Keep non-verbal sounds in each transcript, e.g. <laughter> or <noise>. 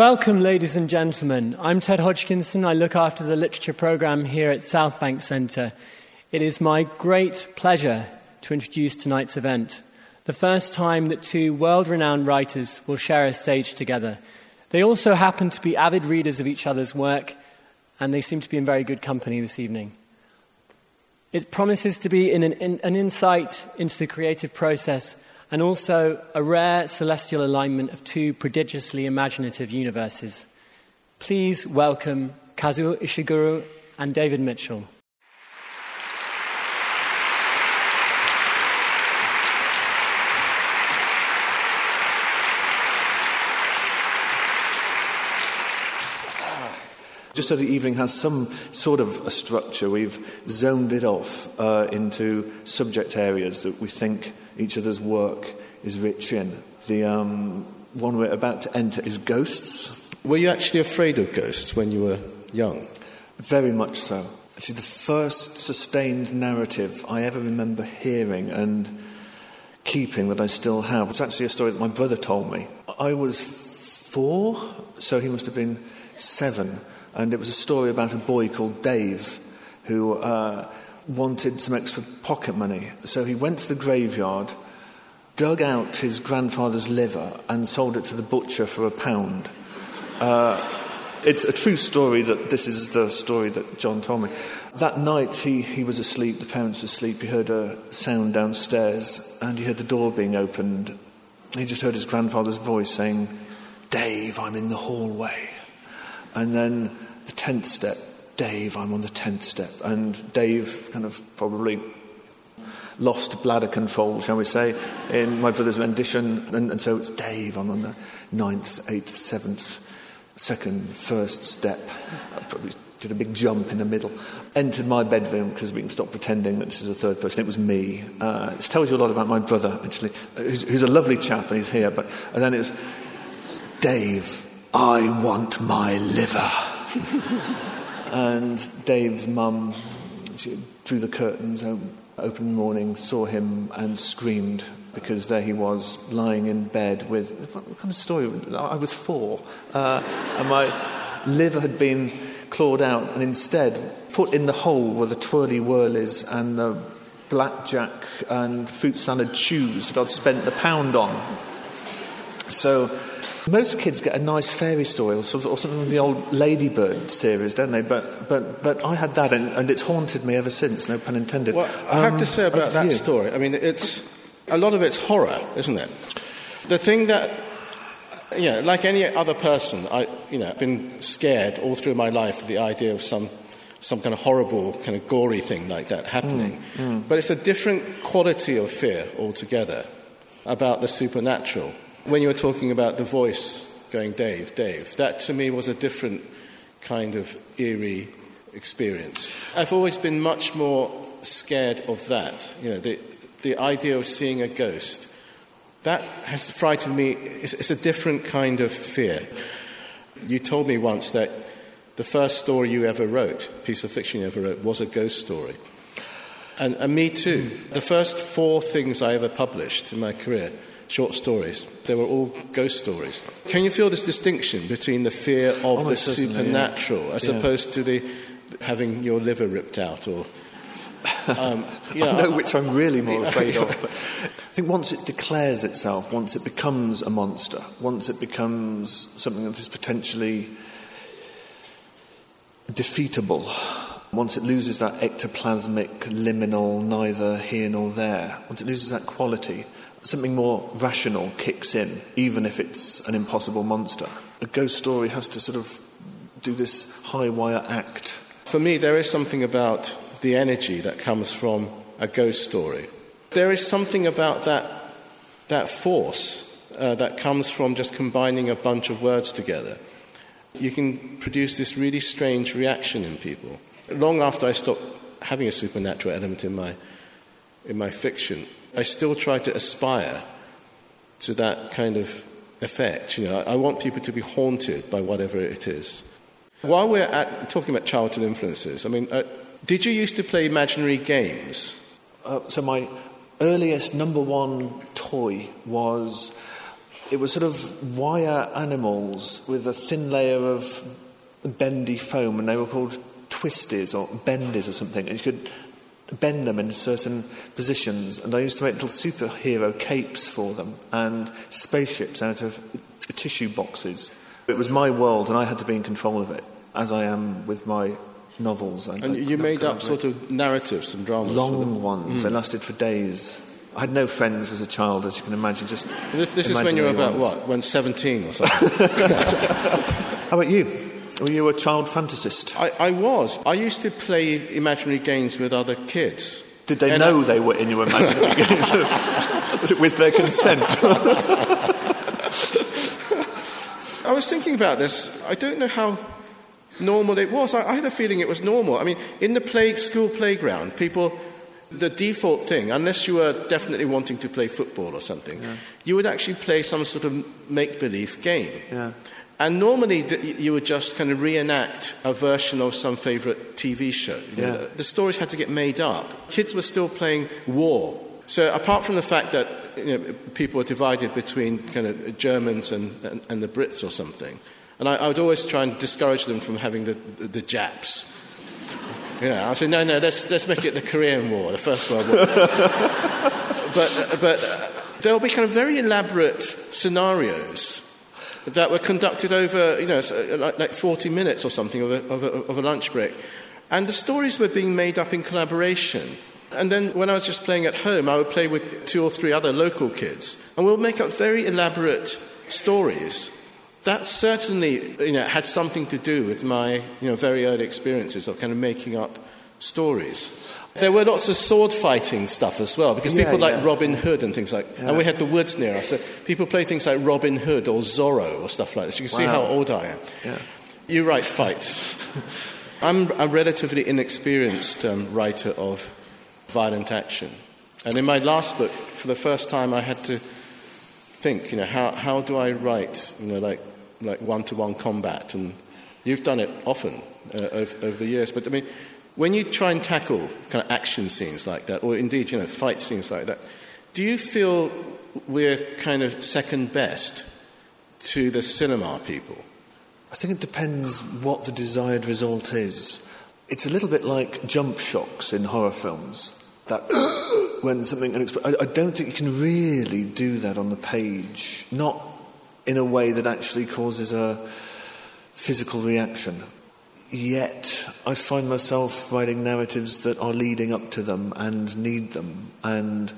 Welcome, ladies and gentlemen. I'm Ted Hodgkinson. I look after the literature program here at Southbank Centre. It is my great pleasure to introduce tonight's event, the first time that two world renowned writers will share a stage together. They also happen to be avid readers of each other's work, and they seem to be in very good company this evening. It promises to be an, an insight into the creative process and also a rare celestial alignment of two prodigiously imaginative universes. Please welcome Kazuo Ishiguro and David Mitchell. Just so the evening has some sort of a structure, we've zoned it off uh, into subject areas that we think each other's work is rich in. The um, one we're about to enter is ghosts. Were you actually afraid of ghosts when you were young? Very much so. Actually, the first sustained narrative I ever remember hearing and keeping that I still have was actually a story that my brother told me. I was four, so he must have been seven, and it was a story about a boy called Dave who. Uh, wanted some extra pocket money. So he went to the graveyard, dug out his grandfather's liver, and sold it to the butcher for a pound. Uh, it's a true story that this is the story that John told me. That night he, he was asleep, the parents were asleep. He heard a sound downstairs and he heard the door being opened. He just heard his grandfather's voice saying, Dave, I'm in the hallway. And then the tenth step, Dave, I'm on the 10th step. And Dave kind of probably lost bladder control, shall we say, in my brother's rendition. And, and so it's Dave, I'm on the ninth, eighth, seventh, second, first step. I probably did a big jump in the middle. Entered my bedroom because we can stop pretending that this is a third person. It was me. Uh, it tells you a lot about my brother, actually, who's, who's a lovely chap and he's here. But and then it was Dave. I want my liver. <laughs> And Dave's mum drew the curtains open morning, saw him, and screamed because there he was lying in bed with what kind of story? I was four, uh, and my liver had been clawed out, and instead put in the hole were the twirly whirlies and the blackjack and fruit salad chews that I'd spent the pound on. So most kids get a nice fairy story or, something from the old Ladybird series, don't they? But, but, but I had that, and, and it's haunted me ever since, no pun intended. Well, I have to um, say about that you. story, I mean, it's, a lot of it's horror, isn't it? The thing that, you know, like any other person, I, you know, I've been scared all through my life of the idea of some some kind of horrible, kind of gory thing like that happening. Mm, mm. But it's a different quality of fear altogether about the supernatural when you were talking about the voice going, Dave, Dave, that to me was a different kind of eerie experience. I've always been much more scared of that. You know, the, the idea of seeing a ghost. That has frightened me. It's, it's a different kind of fear. You told me once that the first story you ever wrote, piece of fiction you ever wrote, was a ghost story. And, and me too. The first four things I ever published in my career short stories. They were all ghost stories. Can you feel this distinction between the fear of oh, the supernatural yeah. as yeah. opposed to the having your liver ripped out or um, <laughs> yeah, I know which I'm really more <laughs> afraid of. I think once it declares itself, once it becomes a monster, once it becomes something that is potentially defeatable, once it loses that ectoplasmic, liminal, neither here nor there, once it loses that quality, something more rational kicks in, even if it's an impossible monster. A ghost story has to sort of do this high wire act. For me, there is something about the energy that comes from a ghost story. There is something about that, that force uh, that comes from just combining a bunch of words together. You can produce this really strange reaction in people. Long after I stopped having a supernatural element in my, in my fiction, I still try to aspire to that kind of effect. You know, I want people to be haunted by whatever it is. While we're at, talking about childhood influences, I mean, uh, did you used to play imaginary games? Uh, so my earliest number one toy was It was sort of wire animals with a thin layer of bendy foam, and they were called twisties or bendies or something. And you could bend them in certain positions. And I used to make little superhero capes for them and spaceships out of tissue boxes. It was my world, and I had to be in control of it, as I am with my novels. I, and you made up sort of narratives and dramas. Long ones. Mm. They lasted for days. I had no friends as a child, as you can imagine. Just this, this is when you were about ones. what? When seventeen or something. <laughs> How about you? Were you a child fantasist? I, I, was. I used to play imaginary games with other kids. Did they and know I... they were in your imaginary <laughs> games? with their consent? I was thinking about this. I don't know how normal it was. I, I had a feeling it was normal. I mean, in the play, school playground, people the default thing, unless you were definitely wanting to play football or something, yeah. you would actually play some sort of make believe game. Yeah. And normally you would just kind of reenact a version of some favourite TV show. You know, yeah. The stories had to get made up. Kids were still playing war. So apart from the fact that you know, people were divided between kind of Germans and, and, and the Brits or something, and I, I, would always try and discourage them from having the, the, the Japs. <laughs> You know, I said, no, no, let's, let's make it the Korean War, the First World War. <laughs> but but uh, there'll be kind of very elaborate scenarios that were conducted over, you know, uh, like, like 40 minutes or something of a, of, a, of a lunch break. And the stories were being made up in collaboration. And then when I was just playing at home, I would play with two or three other local kids, and we'll make up very elaborate stories. That certainly, you know, had something to do with my, you know, very early experiences of kind of making up stories. There were lots of sword fighting stuff as well, because people yeah, like Robin Hood and things like yeah. And we had the woods near us, so people play things like Robin Hood or Zorro or stuff like this. You can wow. see how old I am. Yeah. You write fights. <laughs> I'm a relatively inexperienced um, writer of violent action. And in my last book, for the first time, I had to think, you know, how, how do I write, you know, like, like one-to-one combat? And you've done it often uh, over, over the years. But, I mean, when you try and tackle kind of action scenes like that, or indeed, you know, fight scenes like that, do you feel we're kind of second best to the cinema people? I think it depends what the desired result is. It's a little bit like jump shocks in horror films. That <coughs> when something unexpected, I, I don't think you can really do that on the page. Not in a way that actually causes a physical reaction. Yet I find myself writing narratives that are leading up to them and need them, and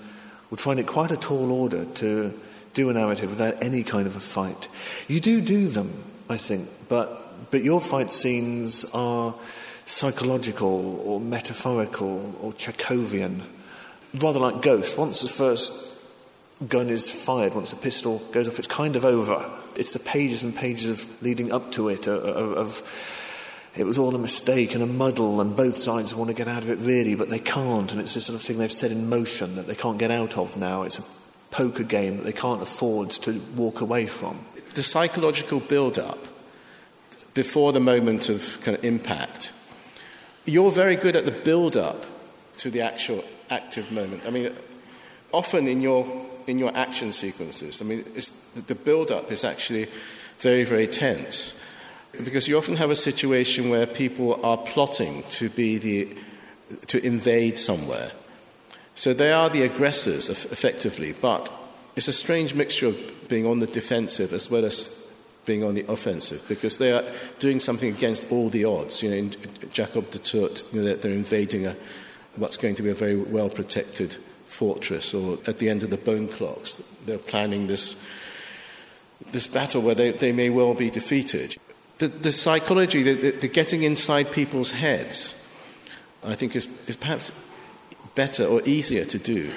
would find it quite a tall order to do a narrative without any kind of a fight. You do do them, I think, but, but your fight scenes are psychological or metaphorical or Chekhovian, rather like Ghost. Once the first gun is fired, once the pistol goes off, it's kind of over. It's the pages and pages of leading up to it, uh, uh, of, of it was all a mistake and a muddle, and both sides want to get out of it really, but they can't. And it's this sort of thing they've set in motion that they can't get out of now. It's a poker game that they can't afford to walk away from. The psychological build up before the moment of kind of impact, you're very good at the build up to the actual active moment. I mean, often in your, in your action sequences, I mean, the build up is actually very, very tense. Because you often have a situation where people are plotting to be the to invade somewhere. So they are the aggressors effectively, but it's a strange mixture of being on the defensive as well as being on the offensive because they are doing something against all the odds. You know, in Jacob de Zoet, you know, they're invading a, what's going to be a very well protected fortress, or at the end of the bone clocks, they're planning this, this battle where they, they may well be defeated the, the psychology, the, the, getting inside people's heads, I think is, is perhaps better or easier to do.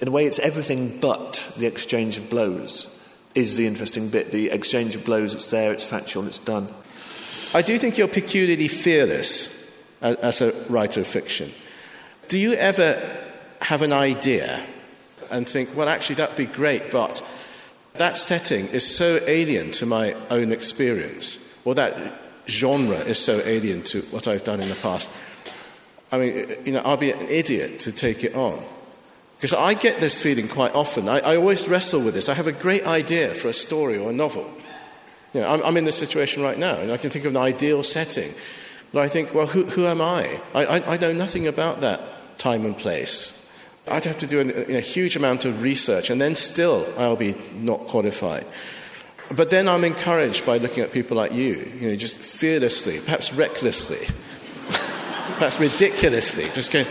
In a way, it's everything but the exchange of blows is the interesting bit. The exchange of blows, it's there, it's factual, it's done. I do think you're peculiarly fearless as, as a writer of fiction. Do you ever have an idea and think, well, actually, that'd be great, but that setting is so alien to my own experience or that genre is so alien to what I've done in the past. I mean, you know, I'll be an idiot to take it on. Because I get this feeling quite often. I, I, always wrestle with this. I have a great idea for a story or a novel. You know, I'm, I'm, in this situation right now, and I can think of an ideal setting. But I think, well, who, who am I? I, I? I, know nothing about that time and place. I'd have to do a, a huge amount of research, and then still I'll be not qualified. But then I'm encouraged by looking at people like you, you know, just fearlessly, perhaps recklessly, <laughs> perhaps ridiculously, just going,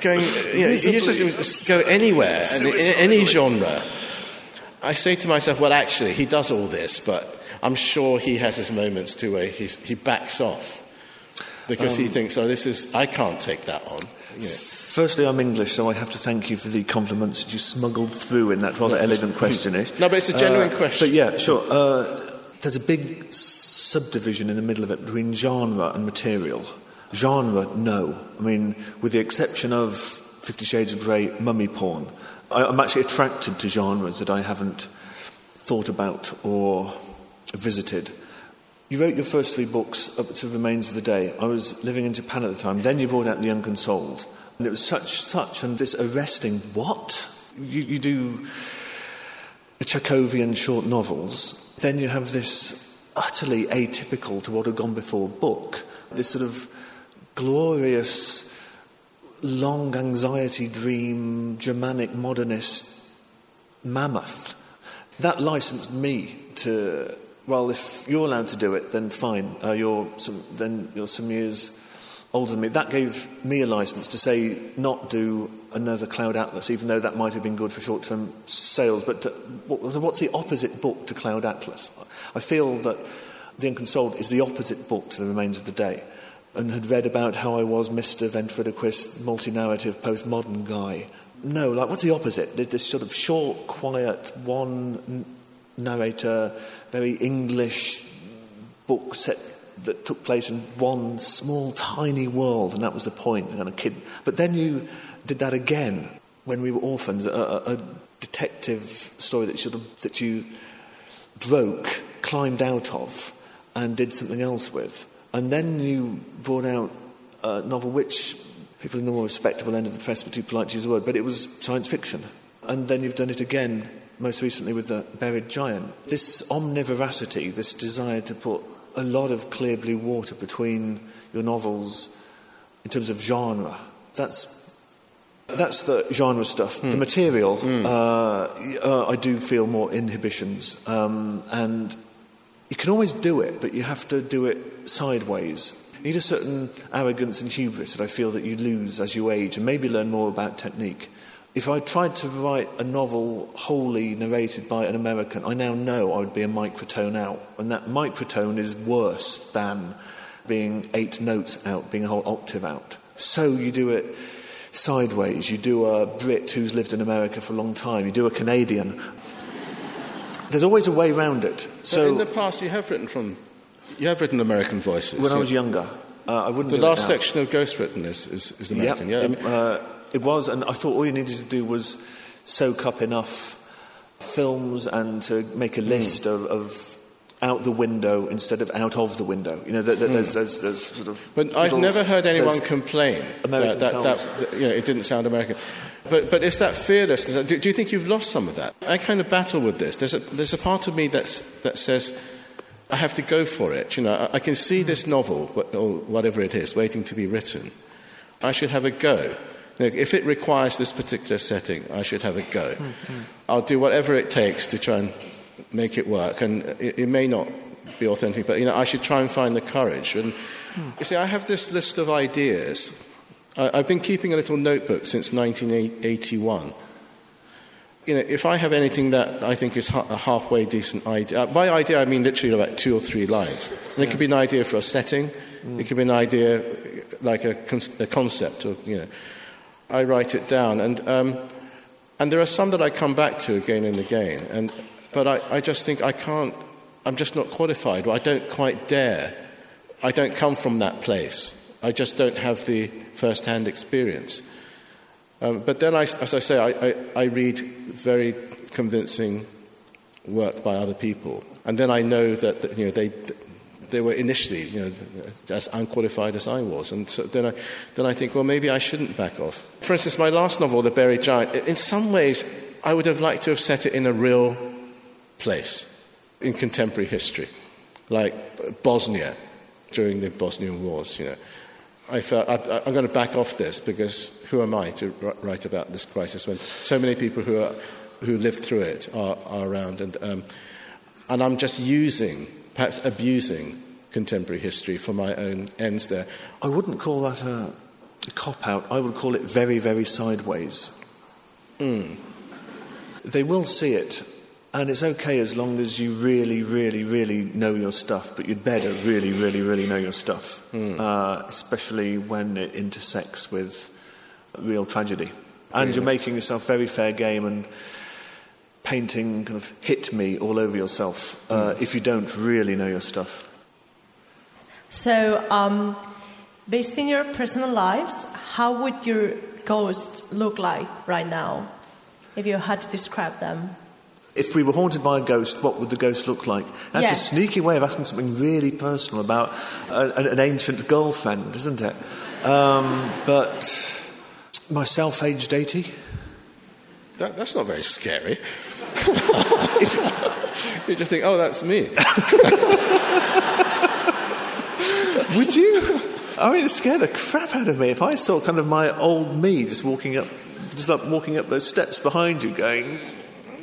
going you know, you just, go anywhere, and in any genre. I say to myself, well, actually, he does all this, but I'm sure he has his moments too where he backs off because um, he thinks, oh, this is, I can't take that on. You know. Firstly, I'm English, so I have to thank you for the compliments that you smuggled through in that rather no, elegant question. No, but it's a genuine uh, question. But yeah, sure. Uh, there's a big subdivision in the middle of it between genre and material. Genre, no. I mean, with the exception of Fifty Shades of Grey, mummy porn, I, I'm actually attracted to genres that I haven't thought about or visited. You wrote your first three books up to Remains of the Day. I was living in Japan at the time. Then you brought out The Unconsoled. And it was such, such, and this arresting what? You, you do Chekhovian short novels. Then you have this utterly atypical to what had gone before book, this sort of glorious, long anxiety dream, Germanic modernist mammoth. That licensed me to, well, if you're allowed to do it, then fine. Uh, you're some, then you're some years older than me. That gave me a license to say not do another Cloud Atlas, even though that might have been good for short term sales. But uh, to, what's the opposite book to Cloud Atlas? I feel that The Unconsoled is the opposite book to The Remains of the Day and had read about how I was Mr. Ventriloquist, multi narrative, postmodern guy. No, like, what's the opposite? This sort of short, quiet, one narrator, very English book set that took place in one small, tiny world, and that was the point. Kind of kid. But then you did that again when we were orphans, a, a, a detective story that, that you broke, climbed out of, and did something else with. And then you brought out a novel which people in the more respectable end of the press were too polite to use the word, but it was science fiction. And then you've done it again, most recently with The Buried Giant. This omnivoracity, this desire to put a lot of clear blue water between your novels in terms of genre, that's that's the genre stuff. Mm. The material, mm. uh, uh, I do feel more inhibitions. Um, and you can always do it, but you have to do it sideways. You need a certain arrogance and hubris that I feel that you lose as you age and maybe learn more about technique. If I tried to write a novel wholly narrated by an American, I now know I would be a microtone out. And that microtone is worse than being eight notes out, being a whole octave out. So you do it sideways. You do a Brit who's lived in America for a long time. You do a Canadian there's always a way around it. So in the past, you have written from you have written American voices. When I was younger, uh, I wouldn't. The last section of Ghostwritten is, is, is American. Yep. Yeah, it, uh, it was, and I thought all you needed to do was soak up enough films and to make a list mm. of, of out the window instead of out of the window. You know, there's, mm. there's, there's, there's, sort of. But I've never heard anyone complain American that, that, that, that you know, it didn't sound American. But, but it's that fearlessness. Do, do, you think you've lost some of that? I kind of battle with this. There's a, there's a part of me that's, that says, I have to go for it. You know, I, I can see this novel, or whatever it is, waiting to be written. I should have a go. Know, if it requires this particular setting, I should have a go. Mm-hmm. I'll do whatever it takes to try and make it work. And it, it, may not be authentic, but you know, I should try and find the courage. And mm. you see, I have this list of ideas I, have been keeping a little notebook since 1981. You know, if I have anything that I think is a halfway decent idea, uh, by idea I mean literally about two or three lines. And it could be an idea for a setting, mm. it could be an idea like a, a, concept, or you know, I write it down, and um, and there are some that I come back to again and again, and but I, I just think I can't. I'm just not qualified. I don't quite dare. I don't come from that place. I just don't have the first hand experience. Um, but then, I, as I say, I, I, I, read very convincing work by other people. And then I know that, that you know, they, they were initially you know, as unqualified as I was. And so then I, then I think, well, maybe I shouldn't back off. for instance, my last novel, The Buried Giant, in some ways, I would have liked to have set it in a real place in contemporary history, like Bosnia during the Bosnian Wars. You know, I felt I, am going to back off this because who am I to write about this crisis when so many people who are who lived through it are, are around, and um, and I'm just using, perhaps abusing contemporary history for my own ends there. I wouldn't call that a, a cop out. I would call it very, very sideways. Mm. They will see it, and it's okay as long as you really, really, really know your stuff, but you'd better really, really, really know your stuff, mm. uh, especially when it intersects with real tragedy. And really? you're making yourself very fair game and painting kind of hit me all over yourself uh, mm. if you don't really know your stuff. So, um, based in your personal lives, how would your ghost look like right now if you had to describe them? If we were haunted by a ghost, what would the ghost look like? That's yes. a sneaky way of asking something really personal about a, an ancient girlfriend, isn't it? Um, but myself, aged 80. That, that's not very scary. If, you just think, oh, that's me. <laughs> Would you? I mean, it scared the crap out of me if I saw kind of my old me just walking up, just like walking up those steps behind you, going.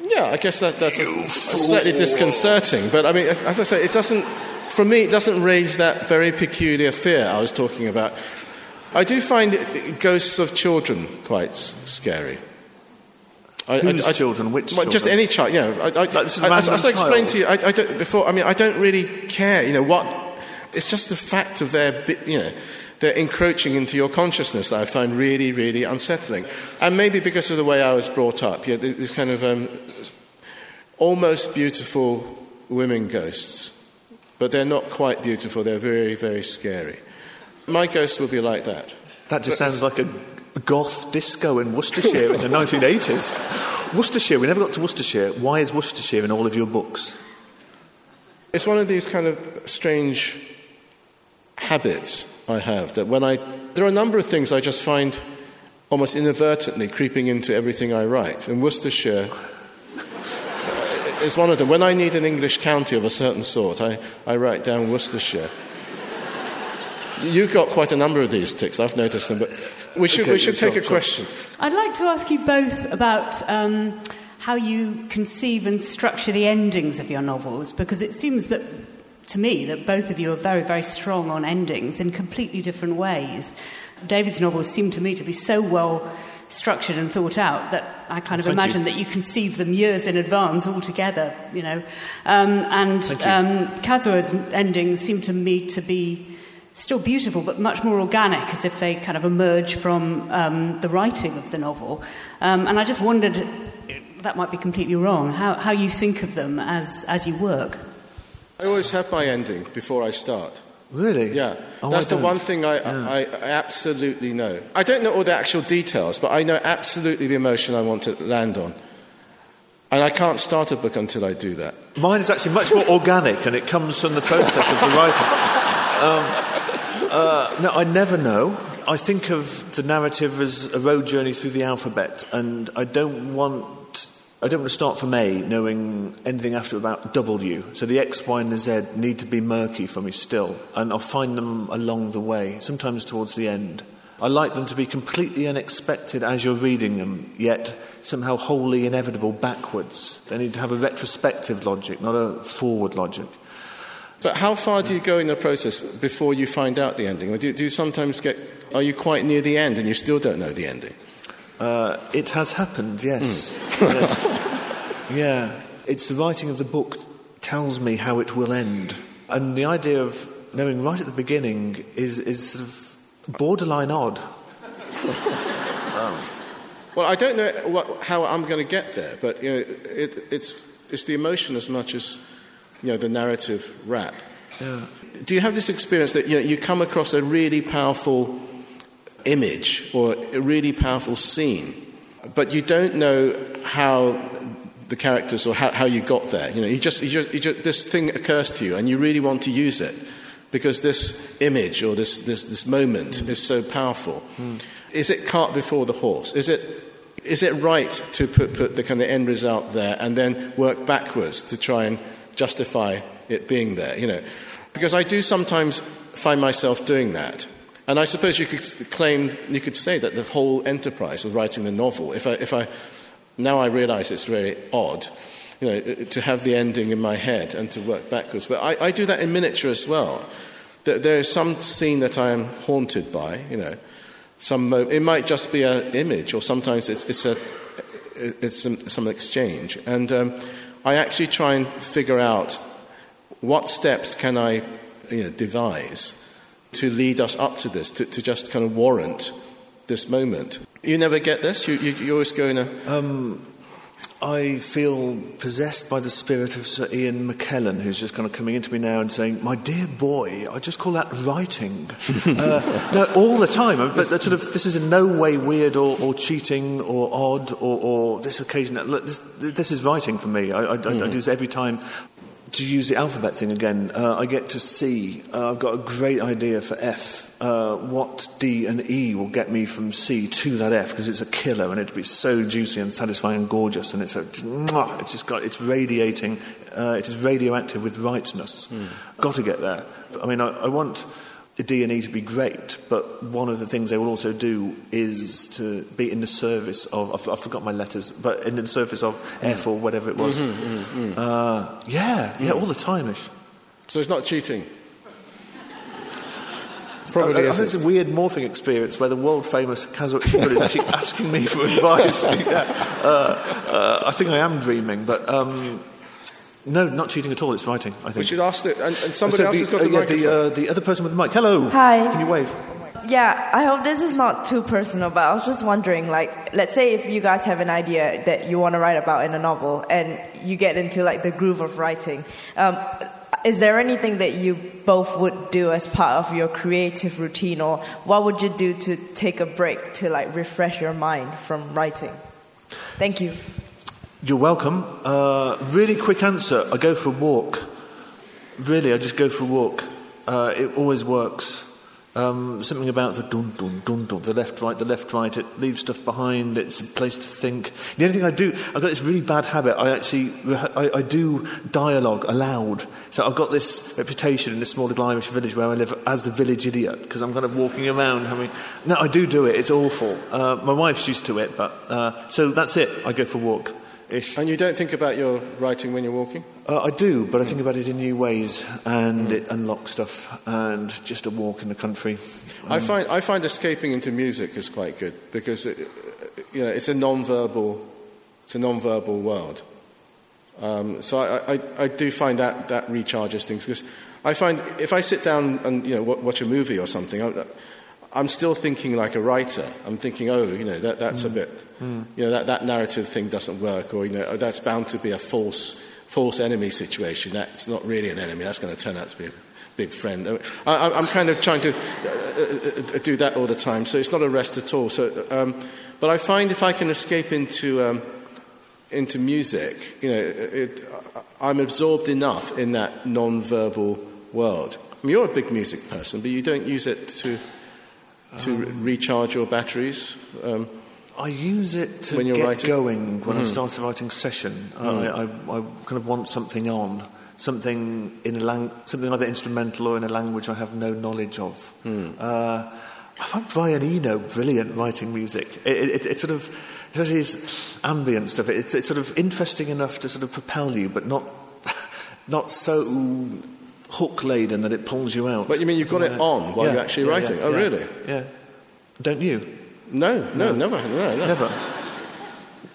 Yeah, I guess that, that's a, a slightly disconcerting. But I mean, as I say, it doesn't. For me, it doesn't raise that very peculiar fear I was talking about. I do find ghosts of children quite scary. I, Whose I, children? Which well, children? Just any child. You know, I, I, as, as I explained to you, I, don't, before, I mean, I don't really care. You know what it's just the fact of their, you know, they're encroaching into your consciousness that I find really, really unsettling. And maybe because of the way I was brought up, you know, these kind of um, almost beautiful women ghosts, but they're not quite beautiful, they're very, very scary. My ghost will be like that. That just sounds like a goth disco in Worcestershire in the <laughs> 1980s. Worcestershire, we never got to Worcestershire. Why is Worcestershire in all of your books? It's one of these kind of strange habits I have that when I. There are a number of things I just find almost inadvertently creeping into everything I write. And Worcestershire uh, is one of them. When I need an English county of a certain sort, I, I write down Worcestershire. You've got quite a number of these ticks, I've noticed them, but we should, okay, we should take a question. I'd like to ask you both about um, how you conceive and structure the endings of your novels, because it seems that to me that both of you are very, very strong on endings in completely different ways. David's novels seem to me to be so well structured and thought out that I kind of Thank imagine you. that you conceive them years in advance altogether, you know. Um, and um, Kazuo's endings seem to me to be still beautiful, but much more organic, as if they kind of emerge from um, the writing of the novel. Um, and I just wondered, that might be completely wrong, how, how you think of them as, as you work. I always have my ending before I start. Really? Yeah. Oh, That's the one thing I, yeah. I, I, absolutely know. I don't know all the actual details, but I know absolutely the emotion I want to land on. And I can't start a book until I do that. Mine is actually much more organic, and it comes from the process of the writing. <laughs> Um, uh, no, I never know. I think of the narrative as a road journey through the alphabet, and I don't want I don't want to start from A knowing anything after about W. So the X, Y, and the Z need to be murky for me still, and I'll find them along the way, sometimes towards the end. I like them to be completely unexpected as you're reading them, yet somehow wholly inevitable backwards. They need to have a retrospective logic, not a forward logic. But how far do you go in the process before you find out the ending? do, do you sometimes get, are you quite near the end and you still don't know the ending? Uh, it has happened, yes. Mm. yes. <laughs> Yeah. It's the writing of the book tells me how it will end. And the idea of knowing right at the beginning is, is sort of borderline odd. um. <laughs> Well, I don't know what, how I'm going to get there, but you know, it, it's, it's the emotion as much as you know, the narrative wrap. Yeah. Do you have this experience that you, know, you come across a really powerful image or a really powerful scene, but you don't know how the characters or how, how you got there. You know, you just, you just, you just, this thing occurs to you and you really want to use it because this image or this, this, this moment mm. is so powerful. Mm. is it cart before the horse? Is it, is it right to put, put the kind of end result there and then work backwards to try and justify it being there? You know, because I do sometimes find myself doing that. And I suppose you could claim, you could say that the whole enterprise of writing the novel, if I, if I now I realize it's very odd, you know, to have the ending in my head and to work backwards. But I, I do that in miniature as well. There is some scene that I am haunted by, you know. Some, it might just be an image, or sometimes it's, it's, a, it's some, some exchange. And um, I actually try and figure out what steps can I you know, devise to lead us up to this, to, to just kind of warrant this moment. You never get this? You, you, you always go in a. Um, I feel possessed by the spirit of Sir Ian McKellen, who's just kind of coming into me now and saying, "My dear boy, I just call that writing." <laughs> uh, no, all the time. But sort of, this is in no way weird or, or cheating or odd or, or this occasion. This, this, is writing for me. I, I, mm. I, do this every time to use the alphabet thing again, uh, I get to C. Uh, I've got a great idea for F. Uh, what D and E will get me from C to that F because it's a killer and it'll be so juicy and satisfying and gorgeous and it's a, it's just got it's radiating. Uh, it is radioactive with rightness. Mm. Got to get there. I mean, I, I want the D&E to be great, but one of the things they will also do is to be in the service of, I've, I've forgotten my letters, but in the service of F or whatever it was. Mm-hmm, mm-hmm. Uh, yeah, yeah, mm. all the time-ish. So it's not cheating? Probably I, I, it's a weird morphing experience where the world famous Kazuo Ishiguro is actually <laughs> asking me for advice. <laughs> yeah. uh, uh, I think I am dreaming, but um, no, not cheating at all. It's writing. I think we should ask that. And, and somebody so else the, has got the uh, yeah, the, uh, the other person with the mic. Hello. Hi. Can you wave? Yeah, I hope this is not too personal, but I was just wondering, like, let's say if you guys have an idea that you want to write about in a novel, and you get into like the groove of writing. Um, is there anything that you both would do as part of your creative routine, or what would you do to take a break to like refresh your mind from writing? Thank you. You're welcome. Uh, really quick answer. I go for a walk. Really, I just go for a walk. Uh, it always works. Um, something about the dun dun dun dun, the left right, the left right. It leaves stuff behind. It's a place to think. The only thing I do, I've got this really bad habit. I actually, I, I do dialogue aloud. So I've got this reputation in this small little Irish village where I live as the village idiot because I'm kind of walking around having. No, I do do it. It's awful. Uh, my wife's used to it, but uh, so that's it. I go for a walk. Ish. And you don't think about your writing when you're walking? Uh, I do, but I think about it in new ways, and mm. it unlocks stuff, and just a walk in the country. Um, I find I find escaping into music is quite good because it, you know it's a non-verbal it's a non-verbal world. Um, so I, I, I, do find that that recharges things because I find if I sit down and you know watch a movie or something, I'm, I'm still thinking like a writer. I'm thinking, oh, you know, that, that's mm. a bit, mm. you know, that, that narrative thing doesn't work, or, you know, oh, that's bound to be a false, false enemy situation. That's not really an enemy. That's going to turn out to be a big friend. I, am kind of trying to uh, uh, do that all the time, so it's not a rest at all. So, um, but I find if I can escape into, um, into music, you know, it, I'm absorbed enough in that non-verbal world. I mean, you're a big music person, but you don't use it to to um, recharge your batteries? I use it to when get writing? going when mm. I start a writing session. Mm. I, I, I, kind of want something on, something in a lang- something either instrumental or in a language I have no knowledge of. Mm. Uh, I find Brian Eno brilliant writing music. It, it, it sort of, especially his ambient stuff. It's, it's sort of interesting enough to sort of propel you, but not <laughs> not so hook laden that it pulls you out. But you mean you've got it on while yeah, you're actually yeah, writing? Yeah, oh, really? Yeah. Don't you? No, no, no, never, no, no. never.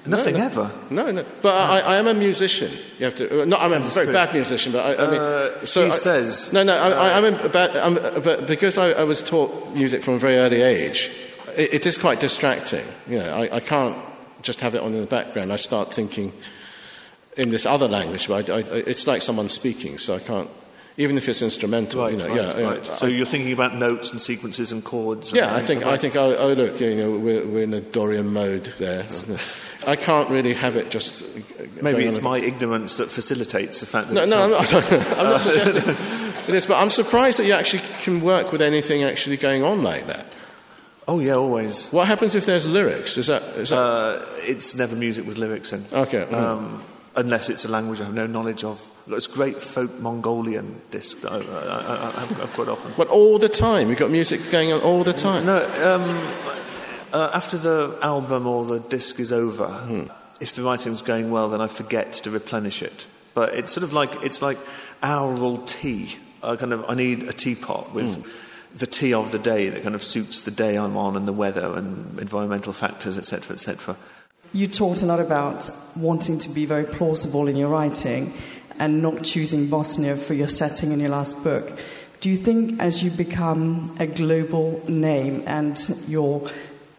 Nothing no, no. ever. No, no. But I, I, am a musician. You have to. Uh, no, I'm a very true. bad musician. But I, I mean, uh, so he I, says. No, no. I, am a bad. I'm, but because I, was taught music from a very early age, it, it is quite distracting. You know, I, can't just have it on in the background. I start thinking in this other language, but it's like someone speaking, so I can't even if it's instrumental. Right, you know, right, yeah, right. So you're thinking about notes and sequences and chords. And yeah, I think I think oh, oh, look, you know, we're, we're in a Dorian mode there. <laughs> I can't really have it just. Maybe it's my ignorance that facilitates the fact that. No, no, not I'm not, <laughs> I'm not <laughs> suggesting it is, but I'm surprised that you actually can work with anything actually going on like that. Oh yeah, always. What happens if there's lyrics? Is that, is that... Uh, it's never music with lyrics in. Okay. Mm. Um, unless it's a language I have no knowledge of. It's great folk Mongolian disc that I, I, I, have, quite often. But all the time? You've got music going on all the time? No, um, uh, after the album or the disc is over, hmm. if the writing's going well, then I forget to replenish it. But it's sort of like, it's like aural tea. I kind of, I need a teapot with... Hmm the tea of the day that kind of suits the day I'm on and the weather and environmental factors, etc., etc. You talked a lot about wanting to be very plausible in your writing and not choosing Bosnia for your setting in your last book. Do you think as you become a global name and your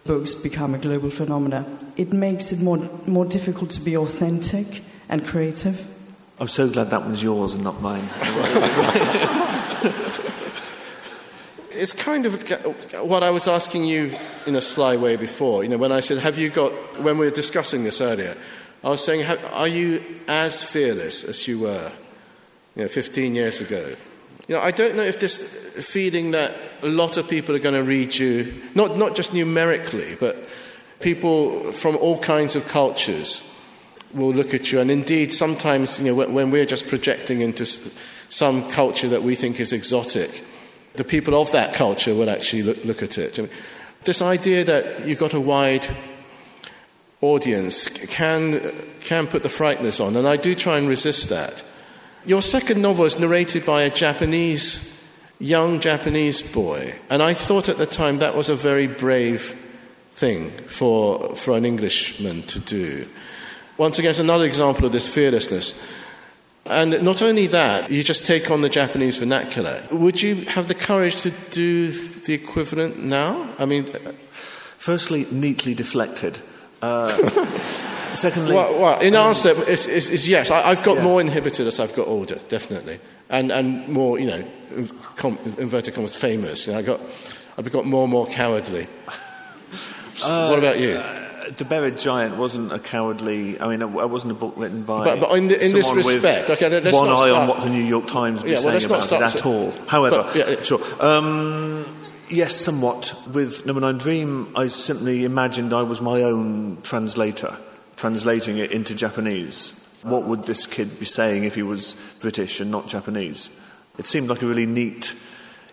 books become a global phenomenon, it makes it more, more difficult to be authentic and creative? I'm so glad that one's yours and not mine. <laughs> it's kind of what I was asking you in a sly way before. You know, when I said, "Have you got?" When we were discussing this earlier, I was saying, "Are you as fearless as you were, you know, 15 years ago?" You know, I don't know if this feeling that a lot of people are going to read you, not not just numerically, but people from all kinds of cultures will look at you, and indeed, sometimes, you know, when, when we're just projecting into some culture that we think is exotic the people of that culture will actually look, look at it. This idea that you've got a wide audience can, can put the frighteners on, and I do try and resist that. Your second novel is narrated by a Japanese, young Japanese boy, and I thought at the time that was a very brave thing for, for an Englishman to do. Once again, it's another example of this fearlessness. And not only that, you just take on the Japanese vernacular. Would you have the courage to do the equivalent now? I mean, firstly, neatly deflected. Uh, <laughs> secondly, well, well in um, answer is, is, is yes. I, have got yeah. more inhibited as I've got older, definitely, and and more, you know, com, inverted commas, famous. You know, I got, I've got more and more cowardly. <laughs> Uh, what about you? Uh, the Buried Giant wasn't a cowardly. I mean, it wasn't a book written by. But, but in, the, in this respect, okay, let's one eye start. on what the New York Times was yeah, well, saying about it at all. However, but, yeah, yeah. sure. Um, yes, somewhat. With Number Nine Dream, I simply imagined I was my own translator, translating it into Japanese. What would this kid be saying if he was British and not Japanese? It seemed like a really neat,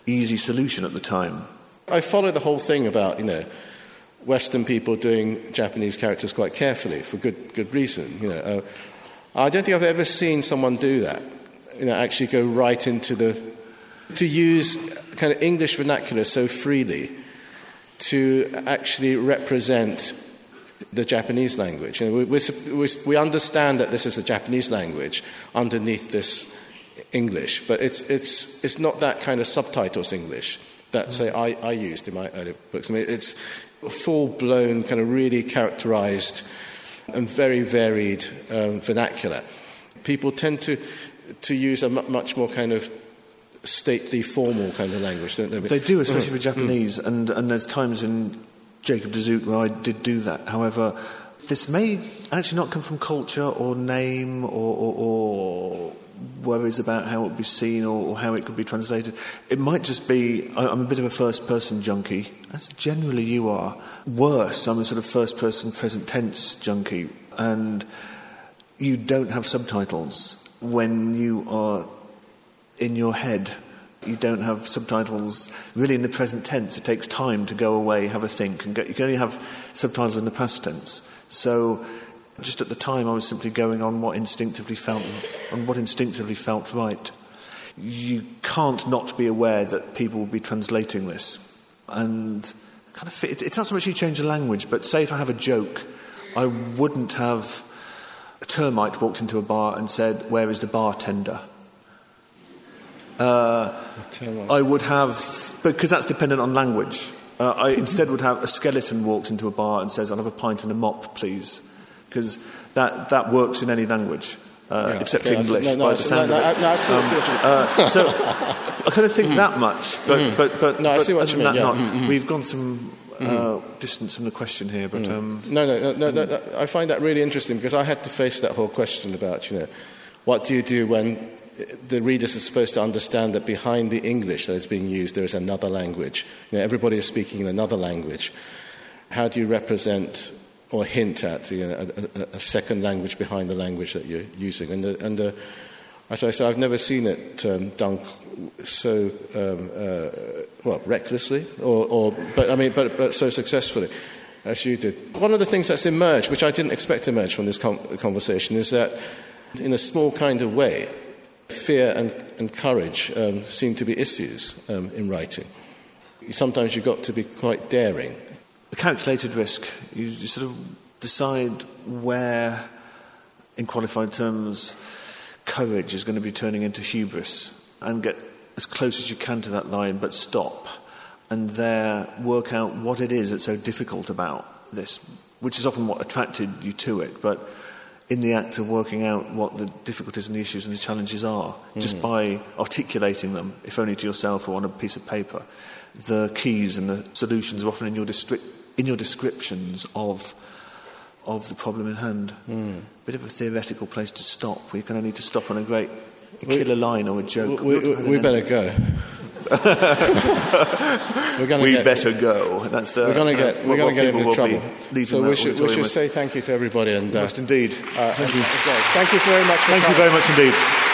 easy solution at the time. I follow the whole thing about, you know, Western people doing Japanese characters quite carefully for good, good reason. You know, uh, I don't think I've ever seen someone do that. You know, actually go right into the to use kind of English vernacular so freely to actually represent the Japanese language. You know, we, we, we understand that this is a Japanese language underneath this English, but it's, it's, it's not that kind of subtitles English that, say, I, I used in my early books. I mean, it's, full blown, kind of really characterized and very varied um, vernacular. People tend to, to use a much more kind of stately, formal kind of language, don't they? They do, especially for Japanese, mm. and, and there's times in Jacob de Zoet where I did do that. However, this may actually not come from culture or name or, or, or worries about how it would be seen or, or, how it could be translated. It might just be I'm a bit of a first person junkie, as generally you are. Worse, I'm a sort of first person present tense junkie, and you don't have subtitles when you are in your head. You don't have subtitles really in the present tense. It takes time to go away, have a think, and go, you can only have subtitles in the past tense. So just at the time, I was simply going on what instinctively felt, on what instinctively felt right. You can't not be aware that people will be translating this, and kind of it's not so much you change the language, but say if I have a joke, I wouldn't have a termite walked into a bar and said, "Where is the bartender?" Uh, I would have, because that's dependent on language. Uh, I instead would have a skeleton walks into a bar and says, "I'll have a pint and a mop, please." Because that, that works in any language. Uh, yeah, except okay, English, no, no, by the sound no, of it. No, absolutely. Um, uh, so <laughs> I kind of think that much, but mm. but but, no, I see what other you mean, that, yeah. not, mm-hmm. we've gone some uh, mm-hmm. distance from the question here. But mm. um, no, no, no, no that, that, I find that really interesting because I had to face that whole question about you know what do you do when the readers are supposed to understand that behind the English that is being used, there is another language. You know, everybody is speaking in another language. How do you represent or hint at you know, a, a, second language behind the language that you're using? And, the, and the, as I say, I've never seen it um, done so um, uh, well recklessly, or, or, but I mean, but, but so successfully as you did. One of the things that's emerged, which I didn't expect to emerge from this com- conversation, is that in a small kind of way, fear and, and courage um, seem to be issues um, in writing. Sometimes you've got to be quite daring. A calculated risk. You, you sort of decide where, in qualified terms, courage is going to be turning into hubris and get as close as you can to that line, but stop and there work out what it is that's so difficult about this, which is often what attracted you to it. But in the act of working out what the difficulties and the issues and the challenges are, mm. just by articulating them, if only to yourself or on a piece of paper, the keys and the solutions are often in your, distri- in your descriptions of, of the problem in hand. Mm. Bit of a theoretical place to stop. We kind of need to stop on a great a killer line or a joke. We, we, we better go. <laughs> we're gonna we get, better go. That's uh, we're going to get we're going to get into trouble. So we should, we should say thank you to everybody and uh, indeed. Uh, thank you. Thank you very much. thank you very much indeed.